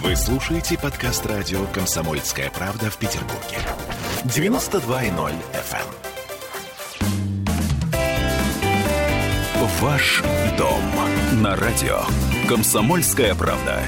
Вы слушаете подкаст радио «Комсомольская правда» в Петербурге. 92.0 FM. эм. Ваш дом на радио «Комсомольская правда».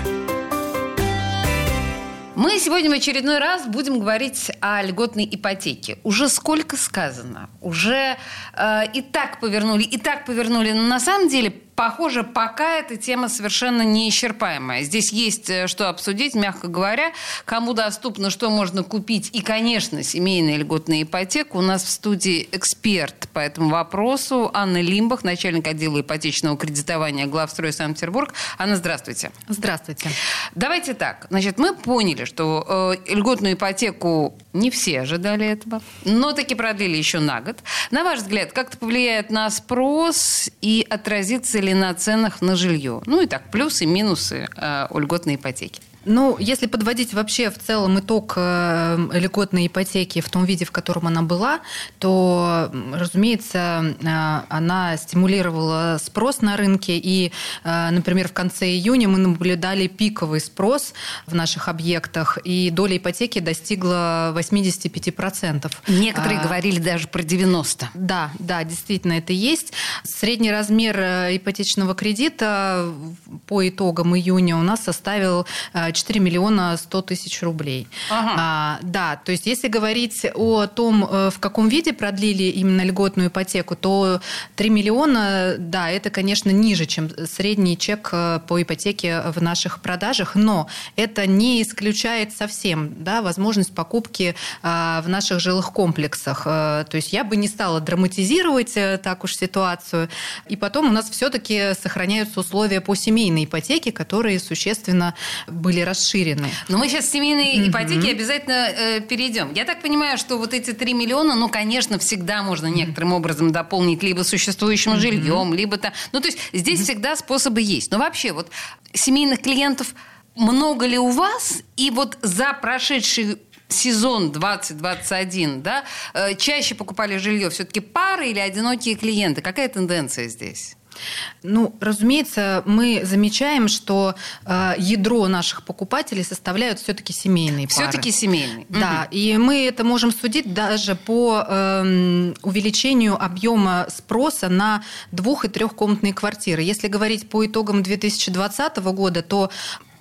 Мы сегодня в очередной раз будем говорить о льготной ипотеке. Уже сколько сказано, уже э, и так повернули, и так повернули. Но на самом деле похоже, пока эта тема совершенно неисчерпаемая. Здесь есть э, что обсудить, мягко говоря. Кому доступно, что можно купить. И, конечно, семейная льготная ипотека. У нас в студии эксперт по этому вопросу Анна Лимбах, начальник отдела ипотечного кредитования главстрой Санкт-Петербург. Анна, здравствуйте. Здравствуйте. Давайте так. Значит, мы поняли, что э, льготную ипотеку не все ожидали этого, но таки продлили еще на год. На ваш взгляд, как это повлияет на спрос и отразится ли на ценах на жилье? Ну и так, плюсы, минусы э, у льготной ипотеки. Ну, если подводить вообще в целом итог э, льготной ипотеки в том виде, в котором она была, то, разумеется, э, она стимулировала спрос на рынке. И, э, например, в конце июня мы наблюдали пиковый спрос в наших объектах, и доля ипотеки достигла 85%. Некоторые а, говорили даже про 90%. Да, да, действительно это есть. Средний размер ипотечного кредита по итогам июня у нас составил 4 миллиона 100 тысяч рублей. Ага. А, да, то есть если говорить о том, э, в каком виде продлили именно льготную ипотеку, то 3 миллиона, да, это, конечно, ниже, чем средний чек э, по ипотеке в наших продажах, но это не исключает совсем да, возможность покупки а, в наших жилых комплексах. То есть я бы не стала драматизировать так уж ситуацию. И потом у нас все-таки сохраняются условия по семейной ипотеке, которые существенно были расширены. Но мы сейчас к семейной mm-hmm. ипотеке обязательно э, перейдем. Я так понимаю, что вот эти 3 миллиона, ну, конечно, всегда можно некоторым образом дополнить либо существующим mm-hmm. жильем, либо там... Ну, то есть здесь mm-hmm. всегда способы есть. Но вообще вот семейных клиентов много ли у вас? И вот за прошедший сезон 2021, да, э, чаще покупали жилье все-таки пары или одинокие клиенты? Какая тенденция здесь? Ну, разумеется, мы замечаем, что э, ядро наших покупателей составляют все-таки семейные пары. Все-таки семейные. Да, угу. и мы это можем судить даже по э, увеличению объема спроса на двух- и трехкомнатные квартиры. Если говорить по итогам 2020 года, то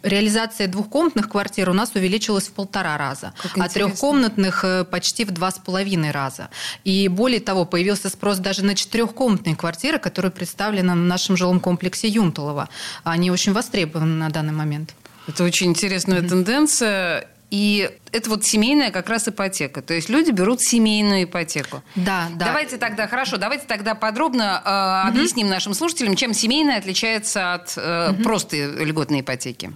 реализация двухкомнатных квартир у нас увеличилась в полтора раза, а трехкомнатных э, почти в два с половиной раза. И более того, появился спрос даже на четырехкомнатные квартиры, которые представлены в нашем жилом комплексе Юнталова. Они очень востребованы на данный момент. Это очень интересная mm-hmm. тенденция. И это вот семейная как раз ипотека. То есть люди берут семейную ипотеку. Да, да. Давайте тогда, хорошо, давайте тогда подробно э, угу. объясним нашим слушателям, чем семейная отличается от э, угу. просто льготной ипотеки.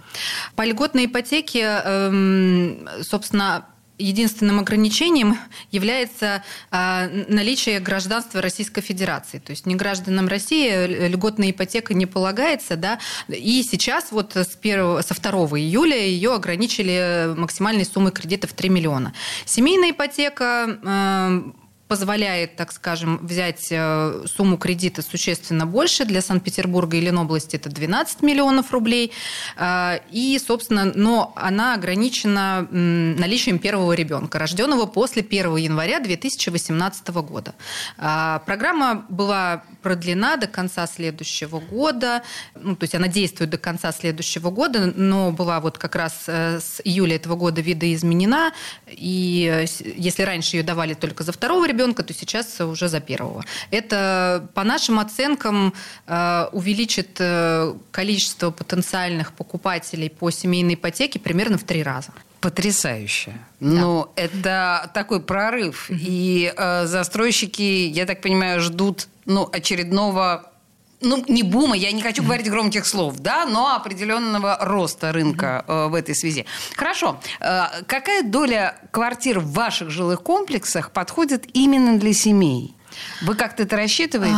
По льготной ипотеке, э, собственно, единственным ограничением является а, наличие гражданства Российской Федерации. То есть не гражданам России льготная ипотека не полагается. Да? И сейчас вот с 1, со 2 июля ее ограничили максимальной суммой кредита в 3 миллиона. Семейная ипотека а, позволяет, так скажем, взять э, сумму кредита существенно больше. Для Санкт-Петербурга и Ленобласти это 12 миллионов рублей. Э, и, собственно, но она ограничена наличием первого ребенка, рожденного после 1 января 2018 года. Э, программа была продлена до конца следующего года. Ну, то есть она действует до конца следующего года, но была вот как раз с июля этого года видоизменена. И если раньше ее давали только за второго ребенка, ребенка, то сейчас уже за первого. Это, по нашим оценкам, э, увеличит э, количество потенциальных покупателей по семейной ипотеке примерно в три раза. Потрясающе. Да. Но это такой прорыв. И э, застройщики, я так понимаю, ждут ну, очередного ну, не бума, я не хочу говорить громких слов, да, но определенного роста рынка э, в этой связи. Хорошо. Э, какая доля квартир в ваших жилых комплексах подходит именно для семей? Вы как-то это рассчитываете?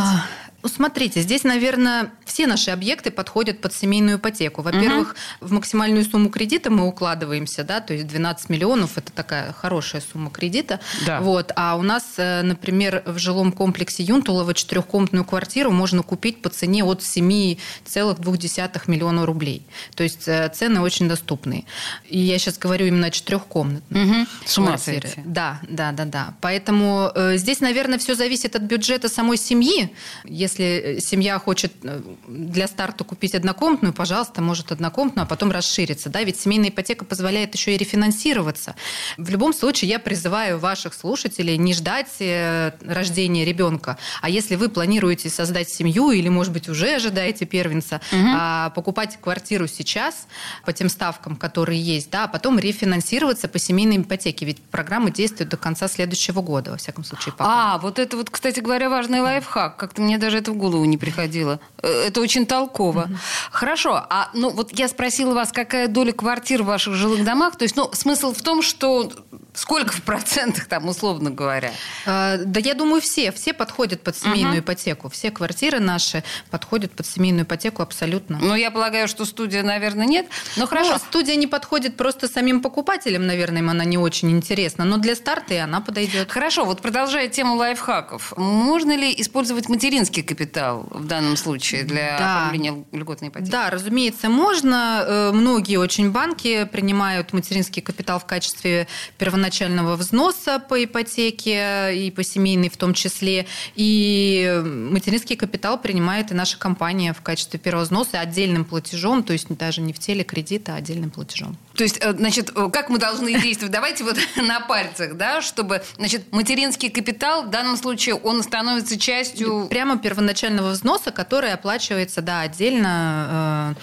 Смотрите, здесь, наверное, все наши объекты подходят под семейную ипотеку. Во-первых, угу. в максимальную сумму кредита мы укладываемся, да, то есть 12 миллионов – это такая хорошая сумма кредита. Да. Вот. А у нас, э, например, в жилом комплексе Юнтулова четырехкомнатную квартиру можно купить по цене от 7,2 миллиона рублей. То есть э, цены очень доступные. И я сейчас говорю именно о четырехкомнатной угу. С ума квартире. Да, да, да, да. Поэтому э, здесь, наверное, все зависит от бюджета самой семьи. Если семья хочет э, для старта купить однокомнатную, пожалуйста, может однокомнатную, а потом расшириться. Да? Ведь семейная ипотека позволяет еще и рефинансироваться. В любом случае, я призываю ваших слушателей не ждать э, рождения ребенка. А если вы планируете создать семью или, может быть, уже ожидаете первенца, угу. а, покупать квартиру сейчас по тем ставкам, которые есть, да, а потом рефинансироваться по семейной ипотеке. Ведь программа действует до конца следующего года, во всяком случае. Пока. А, вот это вот, кстати говоря, важный лайфхак. Как-то мне даже это в голову не приходило. Э, это очень толково. Угу. Хорошо. А ну вот я спросила вас, какая доля квартир в ваших жилых домах. То есть, ну, смысл в том, что Сколько в процентах там, условно говоря? А, да я думаю, все. Все подходят под семейную uh ипотеку. Все квартиры наши подходят под семейную ипотеку абсолютно. Ну, я полагаю, что студия, наверное, нет. Но хорошо. Ну, студия не подходит просто самим покупателям, наверное, им она не очень интересна. Но для старта и она подойдет. Хорошо. Вот продолжая тему лайфхаков. Можно ли использовать материнский капитал в данном случае для да. оформления льготной ипотеки? Да, разумеется, можно. Э, многие очень банки принимают материнский капитал в качестве первоначального первоначального взноса по ипотеке и по семейной в том числе. И материнский капитал принимает и наша компания в качестве первого взноса отдельным платежом, то есть даже не в теле кредита, а отдельным платежом. То есть, э, значит, э, как мы должны действовать? Давайте вот на пальцах, да, чтобы, значит, материнский капитал в данном случае, он становится частью... Прямо первоначального взноса, который оплачивается, да, отдельно э,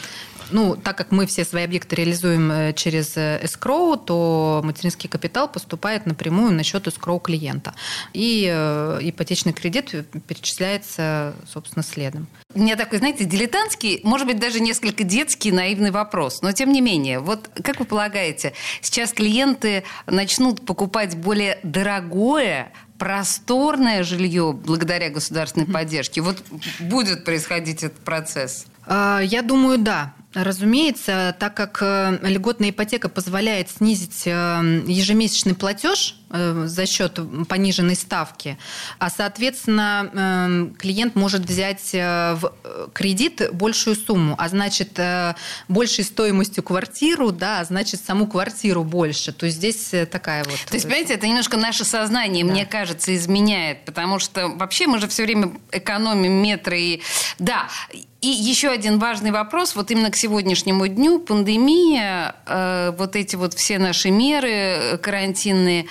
ну, так как мы все свои объекты реализуем э, через э, то материнский капитал поступает напрямую на счет escrow клиента. И э, ипотечный кредит перечисляется, собственно, следом. У меня такой, знаете, дилетантский, может быть, даже несколько детский наивный вопрос. Но, тем не менее, вот как вы полагаете, сейчас клиенты начнут покупать более дорогое, просторное жилье благодаря государственной поддержке? Вот будет происходить этот процесс? А, я думаю, да. Разумеется, так как э, льготная ипотека позволяет снизить э, ежемесячный платеж э, за счет пониженной ставки, а, соответственно, клиент может взять в кредит большую сумму, а значит, большей стоимостью квартиру, да, а значит, саму квартиру больше. То есть здесь такая вот... То есть, понимаете, это немножко наше сознание, да. мне кажется, изменяет, потому что вообще мы же все время экономим метры и... Да, и еще один важный вопрос, вот именно к сегодняшнему дню, пандемия, э, вот эти вот все наши меры э, карантинные,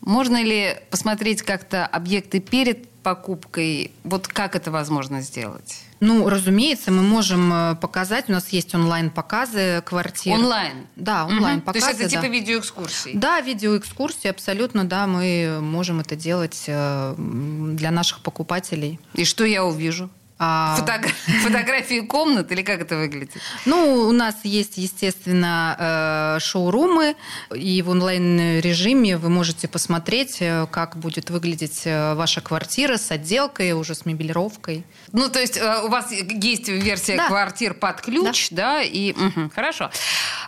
можно ли посмотреть как-то объекты перед покупкой? Вот как это возможно сделать? Ну, разумеется, мы можем э, показать. У нас есть онлайн-показы квартир. Онлайн? Да, онлайн-показы. То есть это да. типа видеоэкскурсии? Да, видеоэкскурсии, абсолютно, да. Мы можем это делать для наших покупателей. И что я увижу? А... Фотогра... Фотографии комнат или как это выглядит? Ну, у нас есть, естественно, э, шоурумы, и в онлайн-режиме вы можете посмотреть, э, как будет выглядеть э, ваша квартира с отделкой, уже с мебелировкой. Ну, то есть у вас есть версия да. квартир под ключ, да, да и угу, хорошо.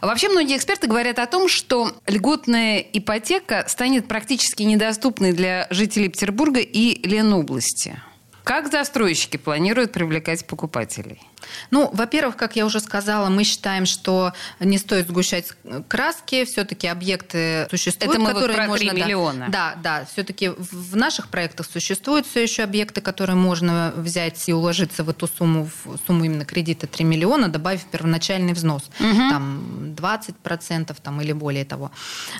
Вообще многие эксперты говорят о том, что льготная ипотека станет практически недоступной для жителей Петербурга и Ленобласти. Как застройщики планируют привлекать покупателей? Ну, во-первых, как я уже сказала, мы считаем, что не стоит сгущать краски, все-таки объекты существуют, Это мы которые вот про можно... 3 миллиона. Да, да, все-таки в наших проектах существуют все еще объекты, которые можно взять и уложиться в эту сумму, в сумму именно кредита 3 миллиона, добавив первоначальный взнос, угу. там 20% там, или более того.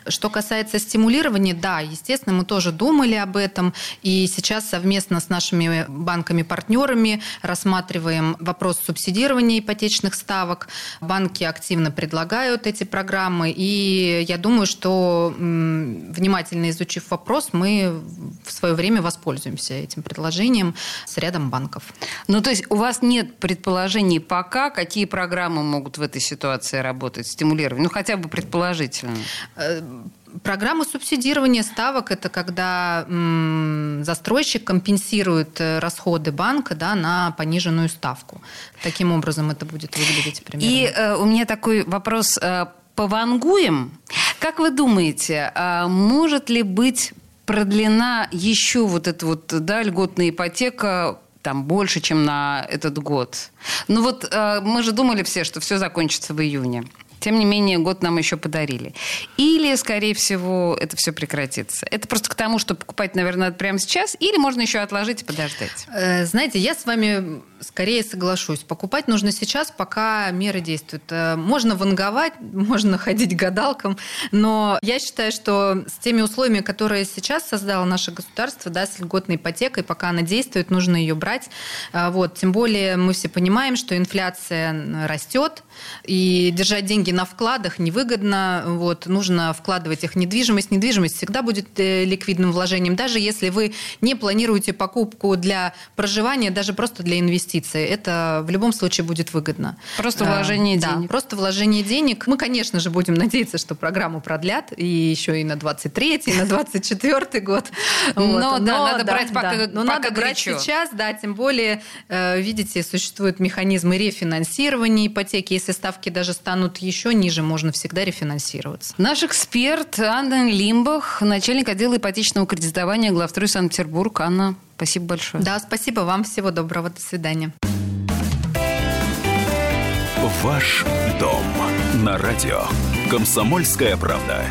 Что касается стимулирования, да, естественно, мы тоже думали об этом, и сейчас совместно с нашими банками-партнерами рассматриваем вопрос субсидирования ипотечных ставок. Банки активно предлагают эти программы, и я думаю, что внимательно изучив вопрос, мы в свое время воспользуемся этим предложением с рядом банков. Ну, то есть у вас нет предположений пока, какие программы могут в этой ситуации работать, стимулировать? Ну, хотя бы предположительно. Программа субсидирования ставок – это когда застройщик компенсирует э, расходы банка да, на пониженную ставку. Таким образом это будет выглядеть примерно. И э, у меня такой вопрос э, по вангуям. Как вы думаете, э, может ли быть продлена еще вот эта вот да, льготная ипотека там больше, чем на этот год. Ну вот э, мы же думали все, что все закончится в июне. Тем не менее, год нам еще подарили. Или, скорее всего, это все прекратится. Это просто к тому, что покупать, наверное, надо прямо сейчас, или можно еще отложить и подождать. Э, знаете, я с вами скорее соглашусь. Покупать нужно сейчас, пока меры действуют. Э, можно ванговать, можно ходить гадалкам, но я считаю, что с теми условиями, которые сейчас создало наше государство, да, с льготной ипотекой, пока она действует, нужно ее брать. Э, вот. Тем более мы все понимаем, что инфляция растет, и держать деньги на вкладах невыгодно. Вот. Нужно вкладывать их в недвижимость. Недвижимость всегда будет э, ликвидным вложением, даже если вы не планируете покупку для проживания, даже просто для инвестиций инвестиции. Это в любом случае будет выгодно. Просто вложение а, денег. Да, просто вложение денег. Мы, конечно же, будем надеяться, что программу продлят и еще и на 23 и на 24 год. Но, да, надо брать пока, Но надо брать сейчас, да, тем более, э, видите, существуют механизмы рефинансирования ипотеки. Если ставки даже станут еще ниже, можно всегда рефинансироваться. Наш эксперт Анна Лимбах, начальник отдела ипотечного кредитования главстрой Санкт-Петербург. Анна, Спасибо большое. Да, спасибо вам. Всего доброго. До свидания. Ваш дом на радио. Комсомольская правда.